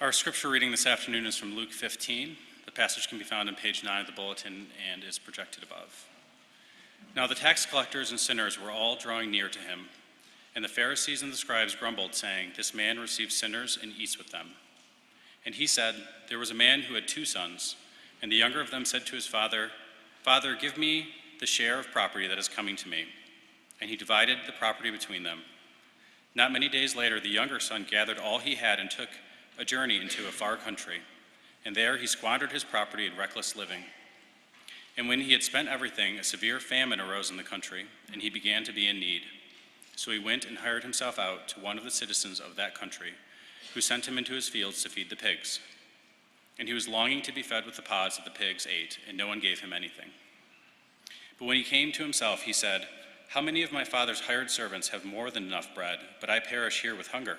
Our scripture reading this afternoon is from Luke 15. The passage can be found on page 9 of the bulletin and is projected above. Now the tax collectors and sinners were all drawing near to him, and the Pharisees and the scribes grumbled, saying, This man receives sinners and eats with them. And he said, There was a man who had two sons, and the younger of them said to his father, Father, give me the share of property that is coming to me. And he divided the property between them. Not many days later, the younger son gathered all he had and took a journey into a far country, and there he squandered his property in reckless living. And when he had spent everything, a severe famine arose in the country, and he began to be in need. So he went and hired himself out to one of the citizens of that country, who sent him into his fields to feed the pigs. And he was longing to be fed with the pods that the pigs ate, and no one gave him anything. But when he came to himself, he said, How many of my father's hired servants have more than enough bread, but I perish here with hunger?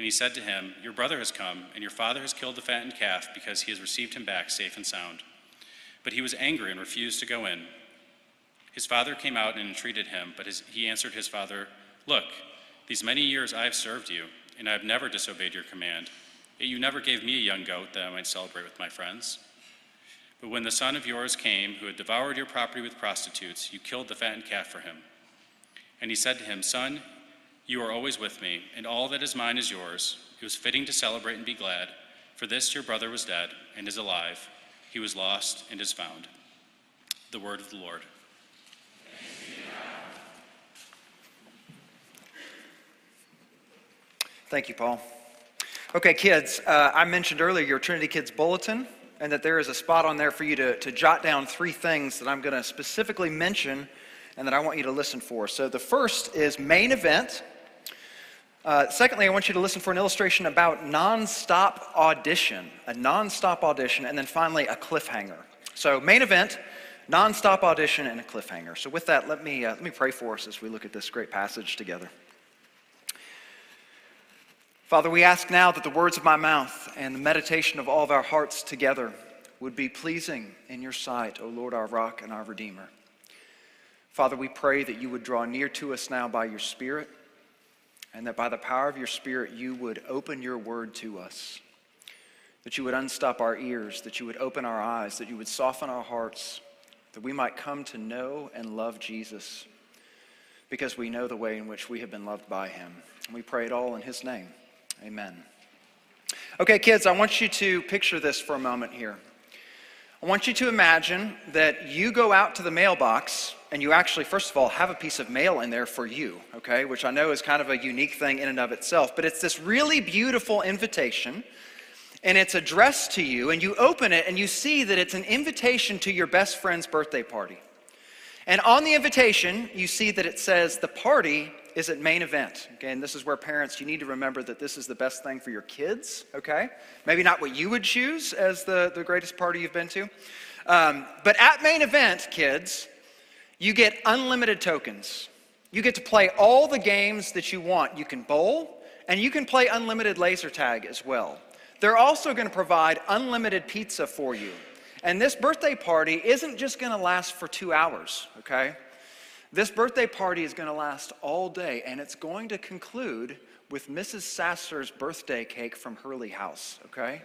And he said to him, Your brother has come, and your father has killed the fattened calf because he has received him back safe and sound. But he was angry and refused to go in. His father came out and entreated him, but his, he answered his father, Look, these many years I have served you, and I have never disobeyed your command. Yet you never gave me a young goat that I might celebrate with my friends. But when the son of yours came, who had devoured your property with prostitutes, you killed the fattened calf for him. And he said to him, Son, you are always with me, and all that is mine is yours. It was fitting to celebrate and be glad, for this your brother was dead and is alive. He was lost and is found. The word of the Lord. Thank you, Paul. Okay, kids, uh, I mentioned earlier your Trinity Kids Bulletin, and that there is a spot on there for you to, to jot down three things that I'm going to specifically mention and that I want you to listen for. So the first is main event. Uh, secondly, I want you to listen for an illustration about nonstop audition, a nonstop audition, and then finally a cliffhanger. So main event, nonstop audition, and a cliffhanger. So with that, let me uh, let me pray for us as we look at this great passage together. Father, we ask now that the words of my mouth and the meditation of all of our hearts together would be pleasing in your sight, O Lord, our rock and our redeemer. Father, we pray that you would draw near to us now by your Spirit, and that by the power of your Spirit, you would open your word to us, that you would unstop our ears, that you would open our eyes, that you would soften our hearts, that we might come to know and love Jesus, because we know the way in which we have been loved by him. And we pray it all in his name. Amen. Okay, kids, I want you to picture this for a moment here. I want you to imagine that you go out to the mailbox and you actually, first of all, have a piece of mail in there for you, okay, which I know is kind of a unique thing in and of itself, but it's this really beautiful invitation and it's addressed to you, and you open it and you see that it's an invitation to your best friend's birthday party. And on the invitation, you see that it says the party is at main event. Okay, and this is where parents, you need to remember that this is the best thing for your kids, okay? Maybe not what you would choose as the, the greatest party you've been to. Um, but at main event, kids, you get unlimited tokens. You get to play all the games that you want. You can bowl, and you can play unlimited laser tag as well. They're also going to provide unlimited pizza for you. And this birthday party isn't just going to last for two hours, okay? This birthday party is going to last all day, and it's going to conclude with Mrs. Sasser's birthday cake from Hurley House, okay?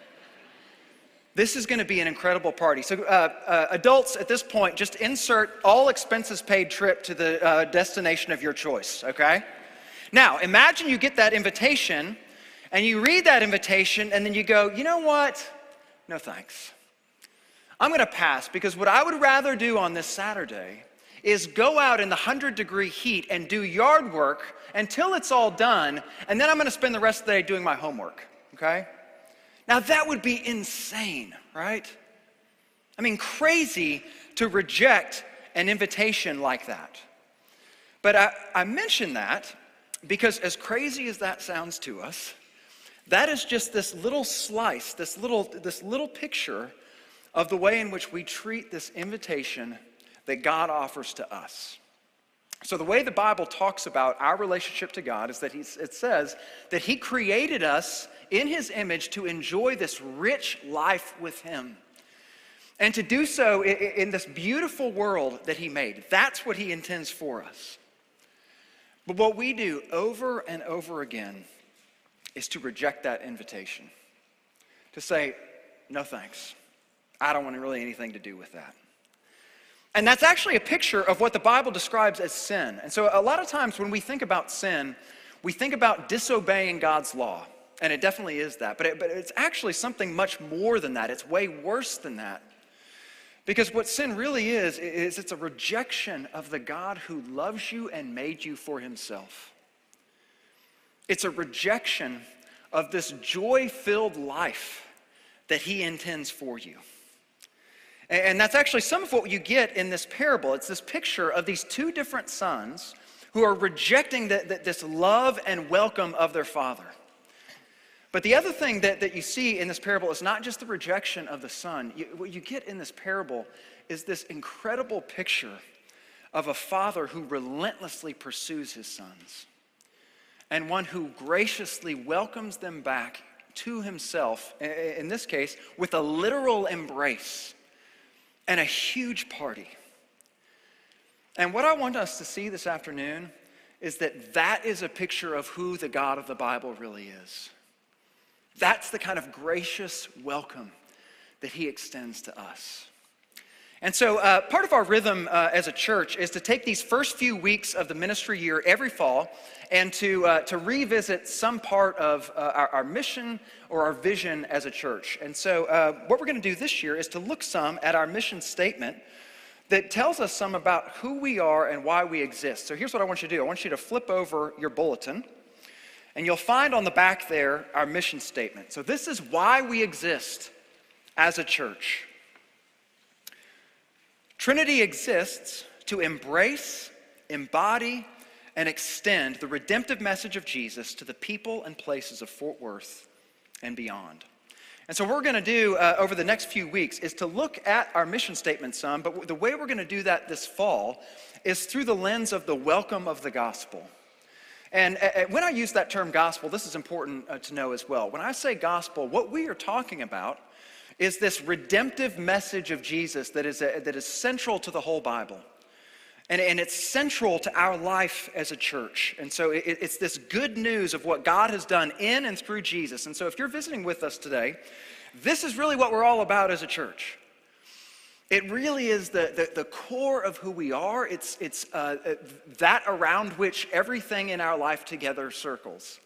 This is going to be an incredible party. So, uh, uh, adults, at this point, just insert all expenses paid trip to the uh, destination of your choice, okay? Now, imagine you get that invitation, and you read that invitation, and then you go, you know what? No thanks. I'm going to pass because what I would rather do on this Saturday is go out in the 100 degree heat and do yard work until it's all done, and then I'm going to spend the rest of the day doing my homework, okay? Now, that would be insane, right? I mean, crazy to reject an invitation like that. But I, I mention that because, as crazy as that sounds to us, that is just this little slice, this little, this little picture of the way in which we treat this invitation that God offers to us. So, the way the Bible talks about our relationship to God is that it says that He created us in His image to enjoy this rich life with Him. And to do so in this beautiful world that He made. That's what He intends for us. But what we do over and over again is to reject that invitation, to say, no thanks. I don't want really anything to do with that. And that's actually a picture of what the Bible describes as sin. And so, a lot of times when we think about sin, we think about disobeying God's law. And it definitely is that. But, it, but it's actually something much more than that. It's way worse than that. Because what sin really is, is it's a rejection of the God who loves you and made you for himself. It's a rejection of this joy filled life that he intends for you. And that's actually some of what you get in this parable. It's this picture of these two different sons who are rejecting the, the, this love and welcome of their father. But the other thing that, that you see in this parable is not just the rejection of the son. You, what you get in this parable is this incredible picture of a father who relentlessly pursues his sons and one who graciously welcomes them back to himself, in this case, with a literal embrace and a huge party. And what I want us to see this afternoon is that that is a picture of who the God of the Bible really is. That's the kind of gracious welcome that he extends to us. And so, uh, part of our rhythm uh, as a church is to take these first few weeks of the ministry year every fall and to, uh, to revisit some part of uh, our, our, mission or our vision as a church. And so, uh, what we're going to do this year is to look some at our mission statement that tells us some about who we are and why we exist. So, here's what I want you to do I want you to flip over your bulletin, and you'll find on the back there our mission statement. So, this is why we exist as a church. Trinity exists to embrace, embody, and extend the redemptive message of Jesus to the people and places of Fort Worth and beyond. And so, what we're going to do uh, over the next few weeks is to look at our mission statement some, but the way we're going to do that this fall is through the lens of the welcome of the gospel. And uh, when I use that term gospel, this is important uh, to know as well. When I say gospel, what we are talking about is this redemptive message of Jesus that is, a, that is central to the whole Bible. And, and it's central to our life as a church. And so it, it's this good news of what God has done in and through Jesus. And so if you're visiting with us today, this is really what we're all about as a church. It really is the, the, the core of who we are. It's, it's uh, uh that around which everything in our life together circles.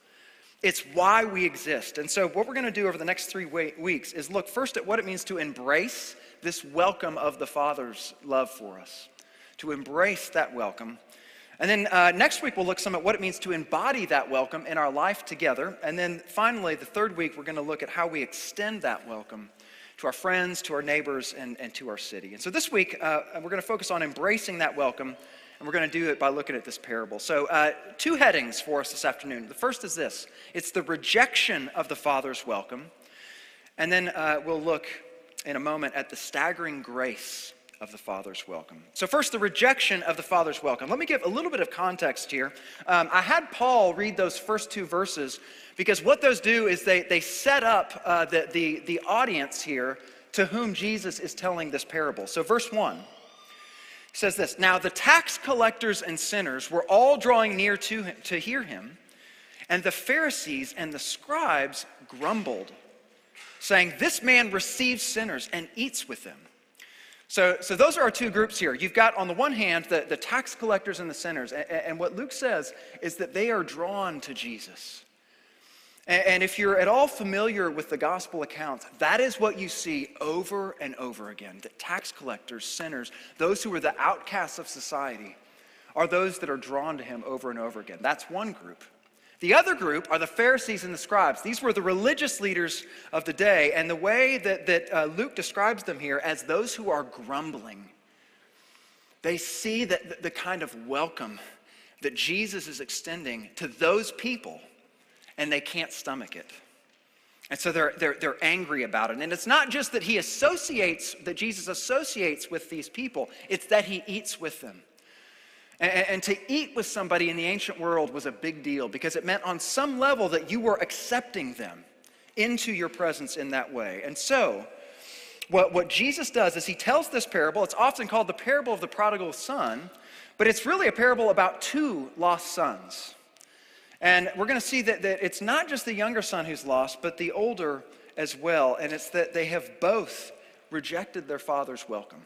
It's why we exist. And so, what we're going to do over the next three weeks is look first at what it means to embrace this welcome of the Father's love for us to embrace that welcome. And then uh, next week, we'll look some at what it means to embody that welcome in our life together. And then finally, the third week, we're going to look at how we extend that welcome to our friends, to our neighbors, and, and to our city. And so this week, uh, we're going to focus on embracing that welcome, and we're going to do it by looking at this parable. So, uh, two headings for us this afternoon. The first is this it's the rejection of the Father's welcome. And then uh, we'll look in a moment at the staggering grace of the Father's welcome. So, first, the rejection of the Father's welcome. Let me give a little bit of context here. Um, I had Paul read those first two verses because what those do is they, they set up uh, the, the, the audience here to whom Jesus is telling this parable. So, verse 1 says this Now the tax collectors and sinners were all drawing near to, him, to hear him, and the Pharisees and the scribes grumbled, saying, This man receives sinners and eats with them. So, so those are our two groups here. You've got, on the one hand, the, the tax collectors and the sinners. And, and what Luke says is that they are drawn to Jesus. And if you're at all familiar with the gospel accounts, that is what you see over and over again that tax collectors, sinners, those who are the outcasts of society, are those that are drawn to him over and over again. That's one group. The other group are the Pharisees and the scribes. These were the religious leaders of the day, and the way that, that uh, Luke describes them here as those who are grumbling. They see that the kind of welcome that Jesus is extending to those people and they can't stomach it. And so they're, they're, they're angry about it. And it's not just that he associates, that Jesus associates with these people, it's that he eats with them. And, and to eat with somebody in the ancient world was a big deal because it meant on some level that you were accepting them into your presence in that way. And so, what, what Jesus does is he tells this parable. It's often called the parable of the prodigal son, but it's really a parable about two lost sons. And we're going to see that, that it's not just the younger son who's lost, but the older as well. And it's that they have both rejected their father's welcome.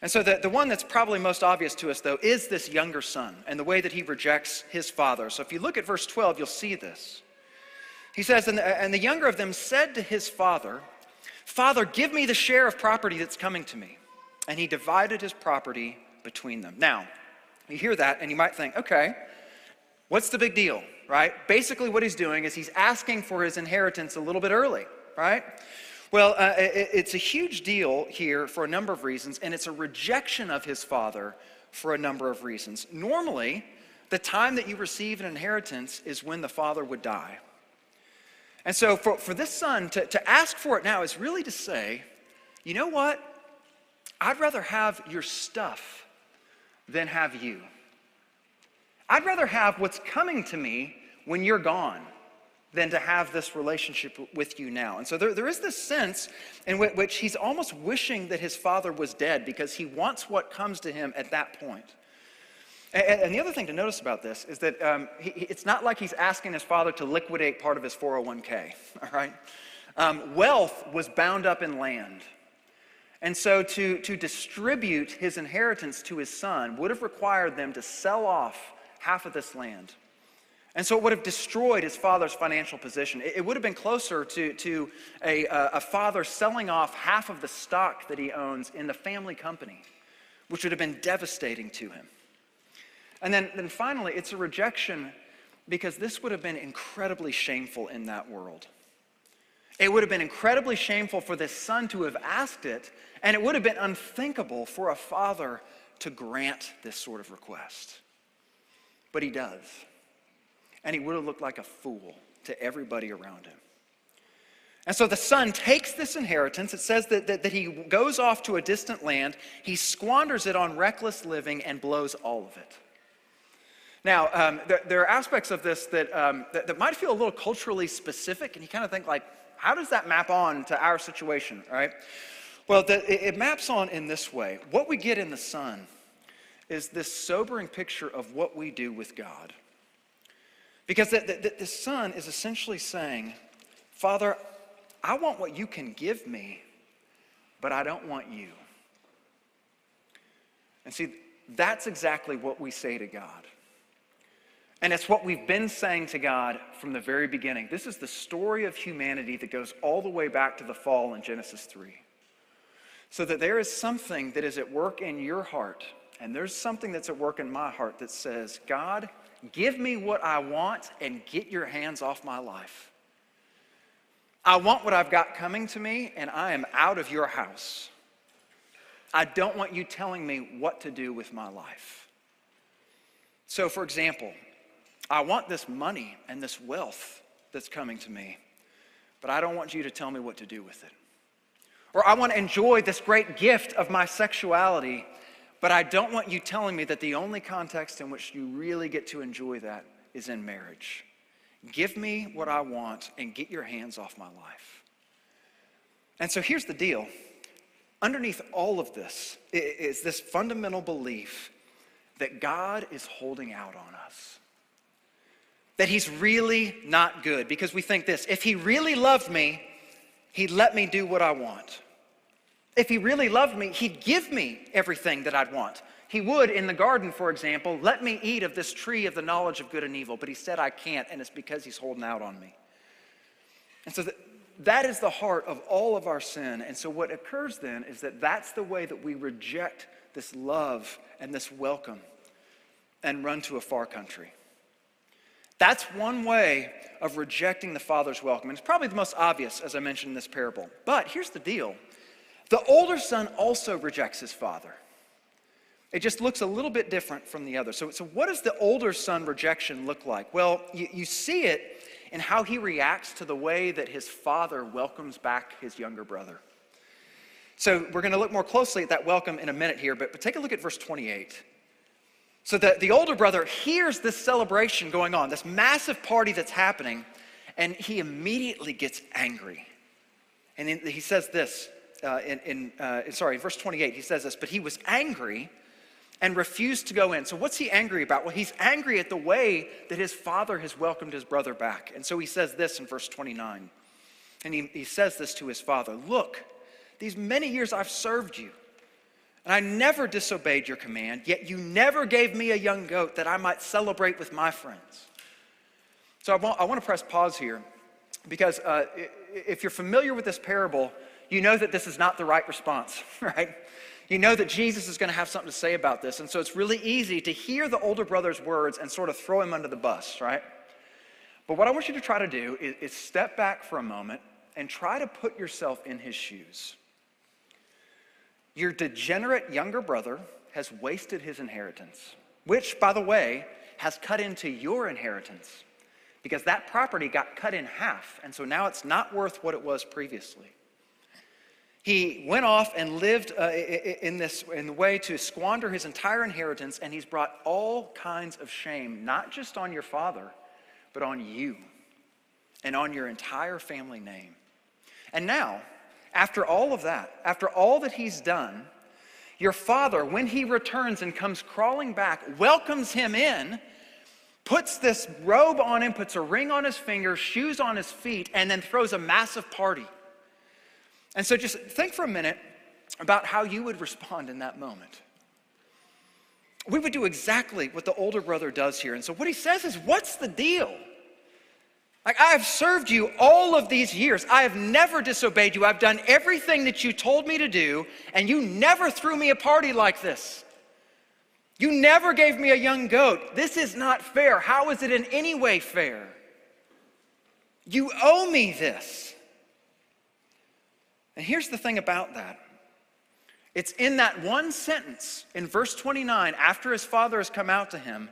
And so, the, the one that's probably most obvious to us, though, is this younger son and the way that he rejects his father. So, if you look at verse 12, you'll see this. He says, And the, and the younger of them said to his father, Father, give me the share of property that's coming to me. And he divided his property between them. Now, you hear that and you might think, okay, What's the big deal, right? Basically, what he's doing is he's asking for his inheritance a little bit early, right? Well, uh, it, it's a huge deal here for a number of reasons, and it's a rejection of his father for a number of reasons. Normally, the time that you receive an inheritance is when the father would die. And so, for, for this son to, to ask for it now is really to say, you know what? I'd rather have your stuff than have you. I'd rather have what's coming to me when you're gone than to have this relationship with you now. And so there, there is this sense in which he's almost wishing that his father was dead because he wants what comes to him at that point. And, the other thing to notice about this is that um, he, it's not like he's asking his father to liquidate part of his 401k, all right? Um, wealth was bound up in land. And so to, to distribute his inheritance to his son would have required them to sell off half of this land. And so it would have destroyed his father's financial position. It, would have been closer to, to a, a father selling off half of the stock that he owns in the family company, which would have been devastating to him. And then, then finally, it's a rejection because this would have been incredibly shameful in that world. It would have been incredibly shameful for this son to have asked it, and it would have been unthinkable for a father to grant this sort of request. But he does. And he would have looked like a fool to everybody around him. And so the son takes this inheritance. It says that, that, that, he goes off to a distant land, he squanders it on reckless living, and blows all of it. Now, um, there, there, are aspects of this that, um, that, that, might feel a little culturally specific, and you kind of think, like, how does that map on to our situation, right? Well, the, it, it maps on in this way. What we get in the son is this sobering picture of what we do with God. Because the, the, the, son is essentially saying, Father, I want what you can give me, but I don't want you. And see, that's exactly what we say to God. And it's what we've been saying to God from the very beginning. This is the story of humanity that goes all the way back to the fall in Genesis 3. So that there is something that is at work in your heart and there's something that's at work in my heart that says, God, give me what I want and get your hands off my life. I want what I've got coming to me, and I am out of your house. I don't want you telling me what to do with my life. So, for example, I want this money and this wealth that's coming to me, but I don't want you to tell me what to do with it. Or I want to enjoy this great gift of my sexuality, but I don't want you telling me that the only context in which you really get to enjoy that is in marriage. Give me what I want and get your hands off my life. And so here's the deal underneath all of this is this fundamental belief that God is holding out on us. That he's really not good. Because we think this if he really loved me, he'd let me do what I want. If he really loved me, he'd give me everything that I'd want. He would, in the garden, for example, let me eat of this tree of the knowledge of good and evil, but he said I can't, and it's because he's holding out on me. And so that, is the heart of all of our sin. And so what occurs then is that that's the way that we reject this love and this welcome and run to a far country. That's one way of rejecting the Father's welcome. And it's probably the most obvious, as I mentioned in this parable. But here's the deal the older son also rejects his father. It just looks a little bit different from the other. So, so what does the older son rejection look like? Well, you, you see it in how he reacts to the way that his father welcomes back his younger brother. So we're going to look more closely at that welcome in a minute here, but, but take a look at verse 28. So the, the older brother hears this celebration going on, this massive party that's happening, and he immediately gets angry. And he says this uh, in, in uh, sorry, in verse 28, he says this, but he was angry and refused to go in. So what's he angry about? Well, he's angry at the way that his father has welcomed his brother back. And so he says this in verse 29. And he, he says this to his father Look, these many years I've served you and I never disobeyed your command, yet you never gave me a young goat that I might celebrate with my friends. So I want, I want to press pause here because uh, if you're familiar with this parable, you know that this is not the right response, right? You know that Jesus is going to have something to say about this. And so it's really easy to hear the older brother's words and sort of throw him under the bus, right? But what I want you to try to do is, is step back for a moment and try to put yourself in his shoes. Your degenerate younger brother has wasted his inheritance, which, by the way, has cut into your inheritance because that property got cut in half, and so now it's not worth what it was previously. He went off and lived uh, in this in the way to squander his entire inheritance, and he's brought all kinds of shame, not just on your father, but on you and on your entire family name. And now, after all of that, after all that he's done, your father, when he returns and comes crawling back, welcomes him in, puts this robe on him, puts a ring on his finger, shoes on his feet, and then throws a massive party. And so just think for a minute about how you would respond in that moment. We would do exactly what the older brother does here. And so what he says is, What's the deal? Like, I have served you all of these years. I have never disobeyed you. I've done everything that you told me to do, and you never threw me a party like this. You never gave me a young goat. This is not fair. How is it in any way fair? You owe me this. And here's the thing about that it's in that one sentence in verse 29, after his father has come out to him,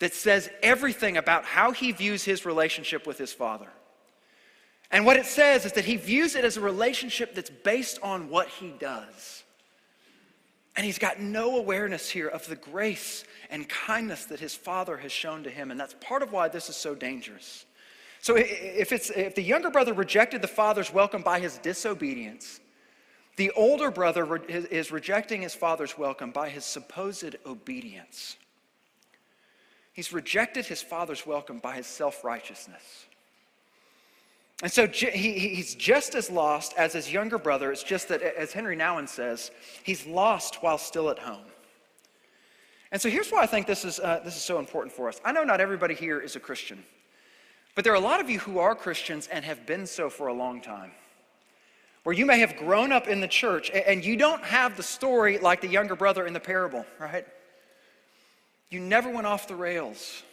that says everything about how he views his relationship with his father. And what it says is that he views it as a relationship that's based on what he does. And he's got no awareness here of the grace and kindness that his father has shown to him. And that's part of why this is so dangerous. So if, it's, if the younger brother rejected the father's welcome by his disobedience, the older brother is rejecting his father's welcome by his supposed obedience. He's rejected his father's welcome by his self righteousness. And so he's just as lost as his younger brother. It's just that, as Henri Nouwen says, he's lost while still at home. And so here's why I think this is, uh, this is so important for us. I know not everybody here is a Christian, but there are a lot of you who are Christians and have been so for a long time. Where you may have grown up in the church and you don't have the story like the younger brother in the parable, right? You never went off the rails.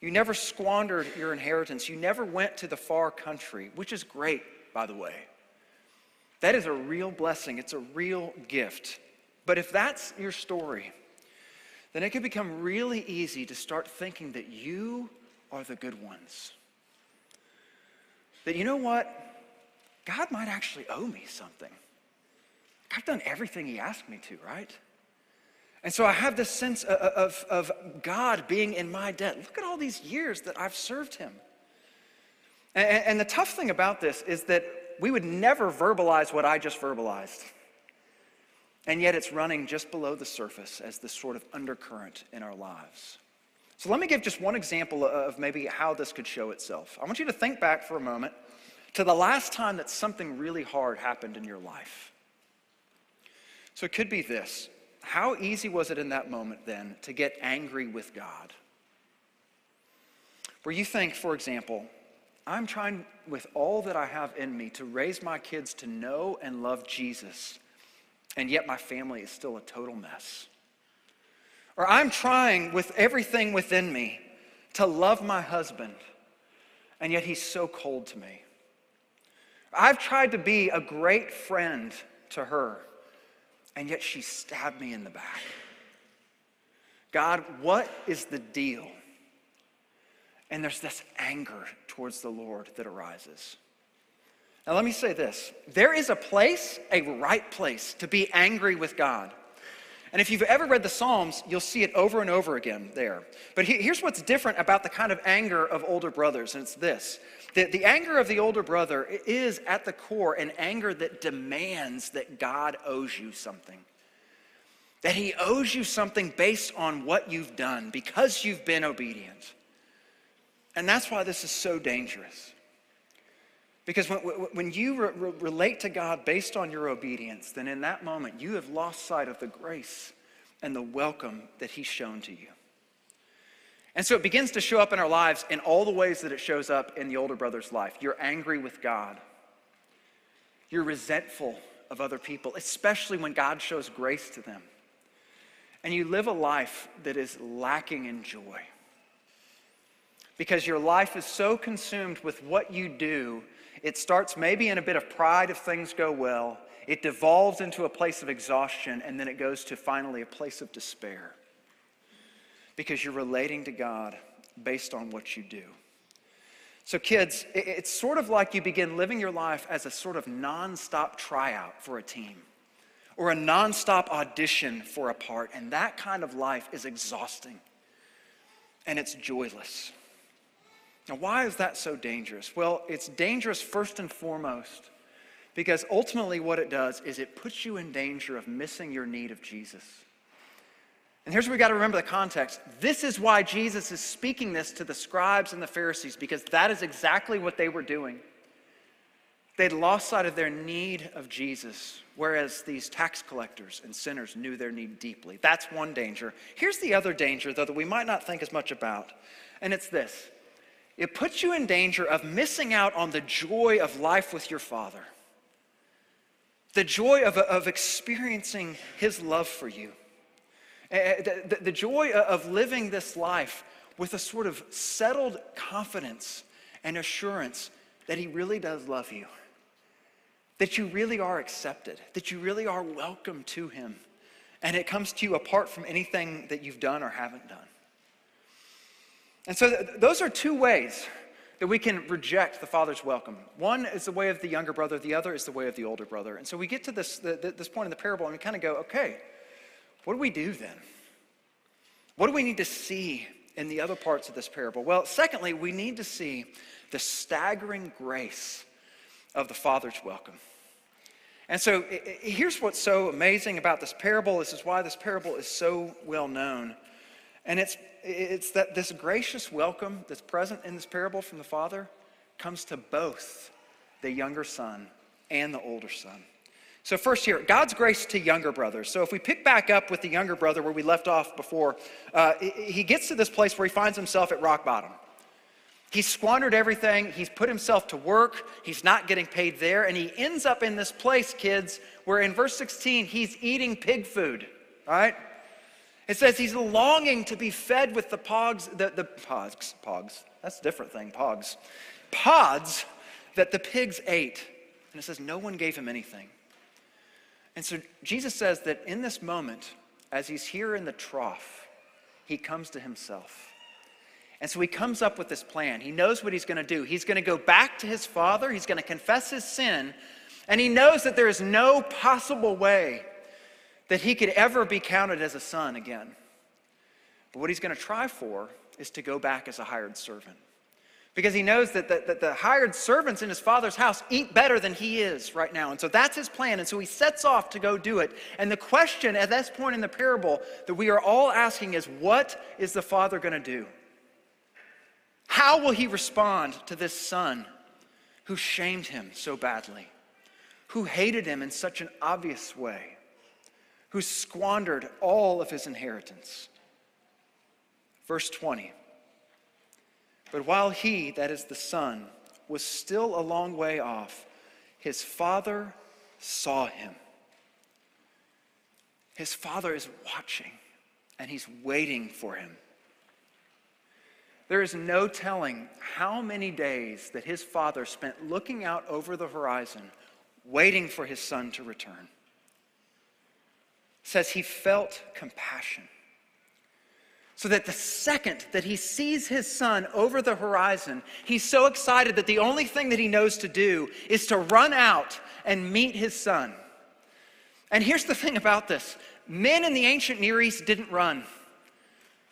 You never squandered your inheritance. You never went to the far country, which is great, by the way. That is a real blessing, it's a real gift. But if that's your story, then it can become really easy to start thinking that you are the good ones. That you know what? God might actually owe me something. I've done everything He asked me to, right? And so I have this sense of, of, God being in my debt. Look at all these years that I've served him. And, and the tough thing about this is that we would never verbalize what I just verbalized. And yet it's running just below the surface as this sort of undercurrent in our lives. So let me give just one example of maybe how this could show itself. I want you to think back for a moment to the last time that something really hard happened in your life. So it could be this How easy was it in that moment then to get angry with God? Where you think, for example, I'm trying with all that I have in me to raise my kids to know and love Jesus, and yet my family is still a total mess. Or I'm trying with everything within me to love my husband, and yet he's so cold to me. I've tried to be a great friend to her, and yet she stabbed me in the back. God, what is the deal? And there's this anger towards the Lord that arises. Now, let me say this there is a place, a right place, to be angry with God. And if you've ever read the Psalms, you'll see it over and over again there. But here's what's different about the kind of anger of older brothers, and it's this the, the anger of the older brother is at the core an anger that demands that God owes you something. That he owes you something based on what you've done because you've been obedient. And that's why this is so dangerous. Because when, when you re- relate to God based on your obedience, then in that moment you have lost sight of the grace and the welcome that He's shown to you. And so it begins to show up in our lives in all the ways that it shows up in the older brother's life. You're angry with God, you're resentful of other people, especially when God shows grace to them. And you live a life that is lacking in joy because your life is so consumed with what you do, it starts maybe in a bit of pride if things go well. It devolves into a place of exhaustion, and then it goes to finally a place of despair because you're relating to God based on what you do. So, kids, it's sort of like you begin living your life as a sort of nonstop tryout for a team or a nonstop audition for a part, and that kind of life is exhausting and it's joyless. Now, why is that so dangerous? Well, it's dangerous first and foremost because ultimately what it does is it puts you in danger of missing your need of Jesus. And here's what we got to remember the context. This is why Jesus is speaking this to the scribes and the Pharisees, because that is exactly what they were doing. They'd lost sight of their need of Jesus, whereas these tax collectors and sinners knew their need deeply. That's one danger. Here's the other danger, though, that we might not think as much about, and it's this it puts you in danger of missing out on the joy of life with your Father, the joy of, of experiencing His love for you, eh, eh, the, the, the joy of living this life with a sort of settled confidence and assurance that He really does love you, that you really are accepted, that you really are welcome to Him, and it comes to you apart from anything that you've done or haven't done. And so th- those are two ways that we can reject the father's welcome. One is the way of the younger brother, the other is the way of the older brother. And so we get to this, the, this point in the parable and we kind of go, okay, what do we do then? What do we need to see in the other parts of this parable? Well, secondly, we need to see the staggering grace of the father's welcome. And so here's what's so amazing about this parable. This is why this parable is so well known. And it's, it's that this gracious welcome that's present in this parable from the Father comes to both the younger son and the older son. So, first here, God's grace to younger brothers. So, if we pick back up with the younger brother where we left off before, uh, he gets to this place where he finds himself at rock bottom. He's squandered everything. He's put himself to work. He's not getting paid there. And he ends up in this place, kids, where in verse 16, he's eating pig food, all right? It says he's longing to be fed with the pogs, the, the pogs, pogs, that's a different thing, pogs, pods that the pigs ate. And it says no one gave him anything. And so Jesus says that in this moment, as he's here in the trough, he comes to himself. And so he comes up with this plan. He knows what he's going to do. He's going to go back to his father, he's going to confess his sin, and he knows that there is no possible way that he could ever be counted as a son again. But what he's going to try for is to go back as a hired servant. Because he knows that the, that the hired servants in his father's house eat better than he is right now. And so that's his plan. And so he sets off to go do it. And the question at this point in the parable that we are all asking is what is the father going to do? How will he respond to this son who shamed him so badly, who hated him in such an obvious way? Who squandered all of his inheritance. Verse 20. But while he, that is the son, was still a long way off, his father saw him. His father is watching and he's waiting for him. There is no telling how many days that his father spent looking out over the horizon, waiting for his son to return. Says he felt compassion. So that the second that he sees his son over the horizon, he's so excited that the only thing that he knows to do is to run out and meet his son. And here's the thing about this men in the ancient Near East didn't run.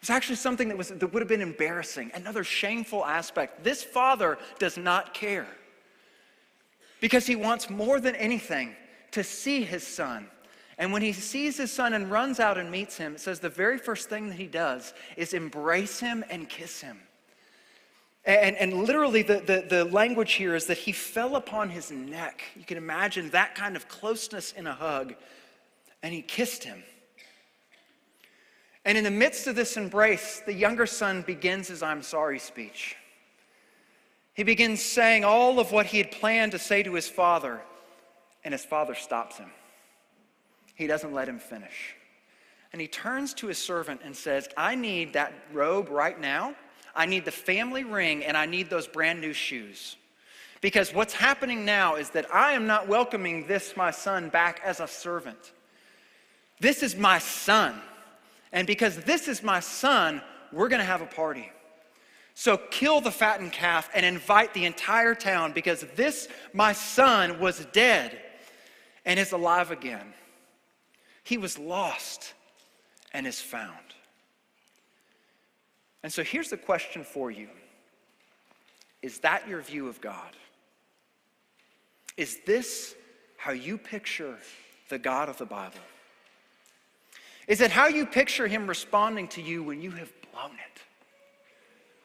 It's actually something that, was, that would have been embarrassing, another shameful aspect. This father does not care because he wants more than anything to see his son. And when he sees his son and runs out and meets him, it says the very first thing that he does is embrace him and kiss him. And, and literally, the, the, the language here is that he fell upon his neck. You can imagine that kind of closeness in a hug. And he kissed him. And in the midst of this embrace, the younger son begins his I'm sorry speech. He begins saying all of what he had planned to say to his father, and his father stops him. He doesn't let him finish. And he turns to his servant and says, I need that robe right now. I need the family ring, and I need those brand new shoes. Because what's happening now is that I am not welcoming this, my son, back as a servant. This is my son. And because this is my son, we're going to have a party. So kill the fattened calf and invite the entire town because this, my son, was dead and is alive again. He was lost and is found. And so here's the question for you Is that your view of God? Is this how you picture the God of the Bible? Is it how you picture him responding to you when you have blown it?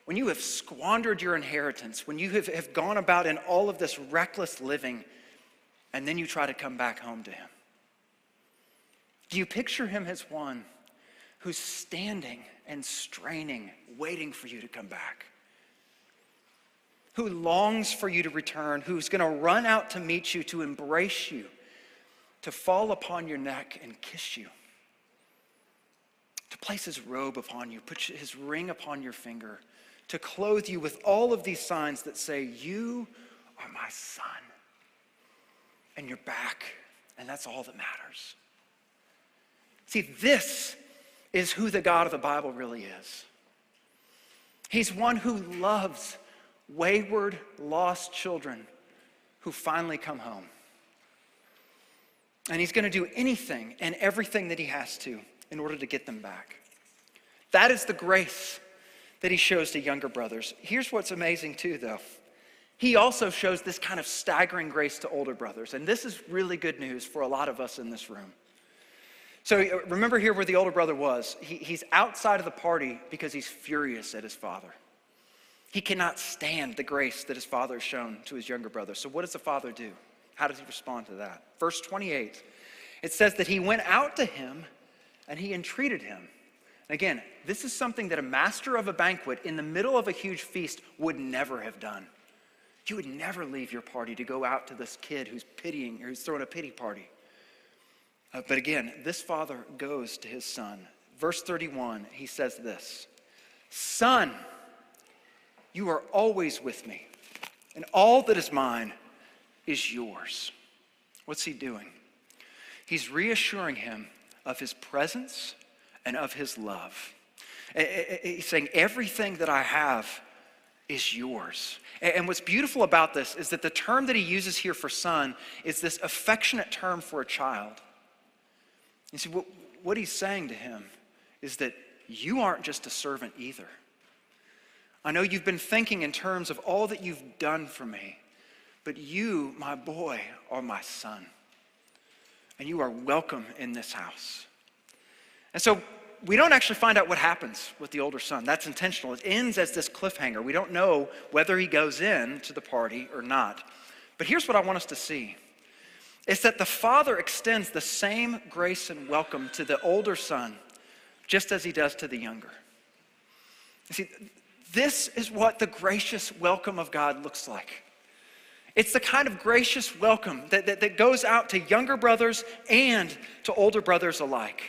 When you have squandered your inheritance, when you have, have gone about in all of this reckless living, and then you try to come back home to him? Do you picture him as one who's standing and straining, waiting for you to come back? Who longs for you to return, who's going to run out to meet you, to embrace you, to fall upon your neck and kiss you? to place his robe upon you, put his ring upon your finger, to clothe you with all of these signs that say, You are my son. And you're back, and that's all that matters. See, this is who the God of the Bible really is. He's one who loves wayward, lost children who finally come home. And he's going to do anything and everything that he has to in order to get them back. That is the grace that he shows to younger brothers. Here's what's amazing, too, though. He also shows this kind of staggering grace to older brothers. And this is really good news for a lot of us in this room. So uh, remember here where the older brother was. He, he's outside of the party because he's furious at his father. He cannot stand the grace that his father has shown to his younger brother. So what does the father do? How does he respond to that? Verse 28, it says that he went out to him and he entreated him. again, this is something that a master of a banquet in the middle of a huge feast would never have done. You would never leave your party to go out to this kid who's pitying or who's throwing a pity party. Uh, but again, this father goes to his son. Verse 31, he says this Son, you are always with me, and all that is mine is yours. What's he doing? He's reassuring him of his presence and of his love. He's saying, Everything that I have is yours. And what's beautiful about this is that the term that he uses here for son is this affectionate term for a child. You see, what, what he's saying to him is that you aren't just a servant either. I know you've been thinking in terms of all that you've done for me, but you, my boy, are my son and you are welcome in this house. And so we don't actually find out what happens with the older son. That's intentional. It ends as this cliffhanger. We don't know whether he goes in to the party or not. But here's what I want us to see is that the Father extends the same grace and welcome to the older son just as he does to the younger. You see, this is what the gracious welcome of God looks like. It's the kind of gracious welcome that, that, that goes out to younger brothers and to older brothers alike.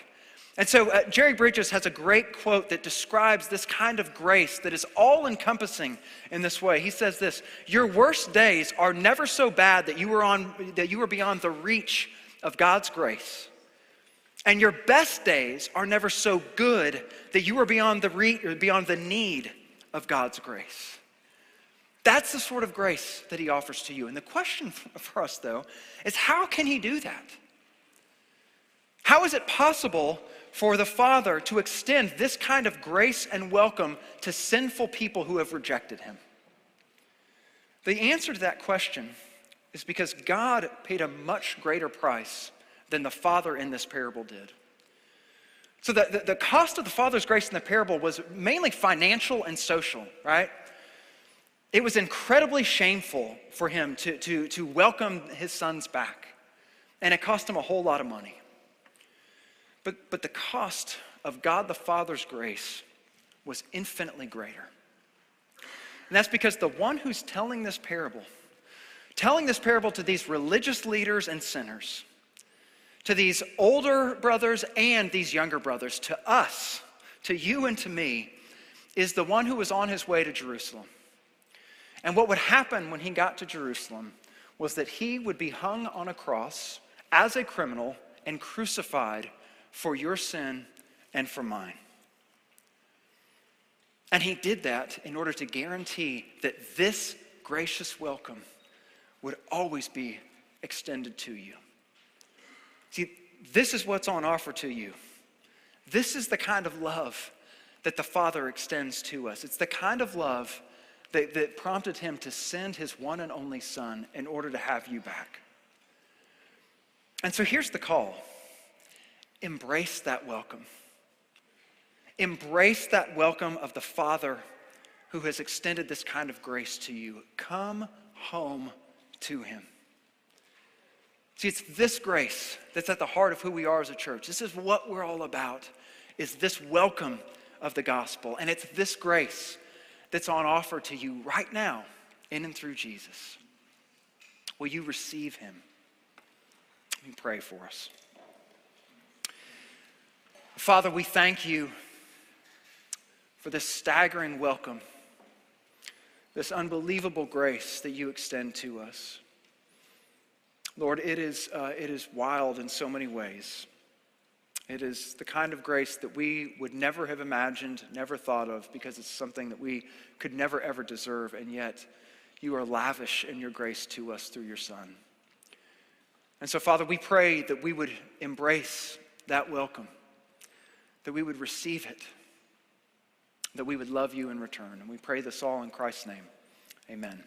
And so uh, Jerry Bridges has a great quote that describes this kind of grace that is all encompassing in this way. He says this, "Your worst days are never so bad that you were on that you were beyond the reach of God's grace. And your best days are never so good that you are beyond the re- beyond the need of God's grace." That's the sort of grace that he offers to you. And the question for us though is how can he do that? How is it possible for the Father to extend this kind of grace and welcome to sinful people who have rejected Him? The answer to that question is because God paid a much greater price than the Father in this parable did. So, the, the, the, cost of the Father's grace in the parable was mainly financial and social, right? It was incredibly shameful for him to, to, to welcome his sons back, and it cost him a whole lot of money. But, but the cost of God the Father's grace was infinitely greater. And that's because the one who's telling this parable, telling this parable to these religious leaders and sinners, to these older brothers and these younger brothers, to us, to you and to me, is the one who was on his way to Jerusalem. And what would happen when he got to Jerusalem was that he would be hung on a cross as a criminal and crucified for your sin and for mine. And he did that in order to guarantee that this gracious welcome would always be extended to you. See, this is what's on offer to you. This is the kind of love that the Father extends to us. It's the kind of love that, that prompted him to send his one and only Son in order to have you back. And so here's the call embrace that welcome. Embrace that welcome of the Father who has extended this kind of grace to you. Come home to him. See, it's this grace that's at the heart of who we are as a church. This is what we're all about, is this welcome of the gospel. And it's this grace that's on offer to you right now in and through Jesus. Will you receive him? Let me pray for us. Father, we thank you for this staggering welcome, this unbelievable grace that you extend to us. Lord, it is, uh, it is wild in so many ways. It is the kind of grace that we would never have imagined, never thought of, because it's something that we could never ever deserve, and yet you are lavish in your grace to us through your Son. And so, Father, we pray that we would embrace that welcome, that we would receive it, that we would love you in return. And we pray this all in Christ's name. Amen.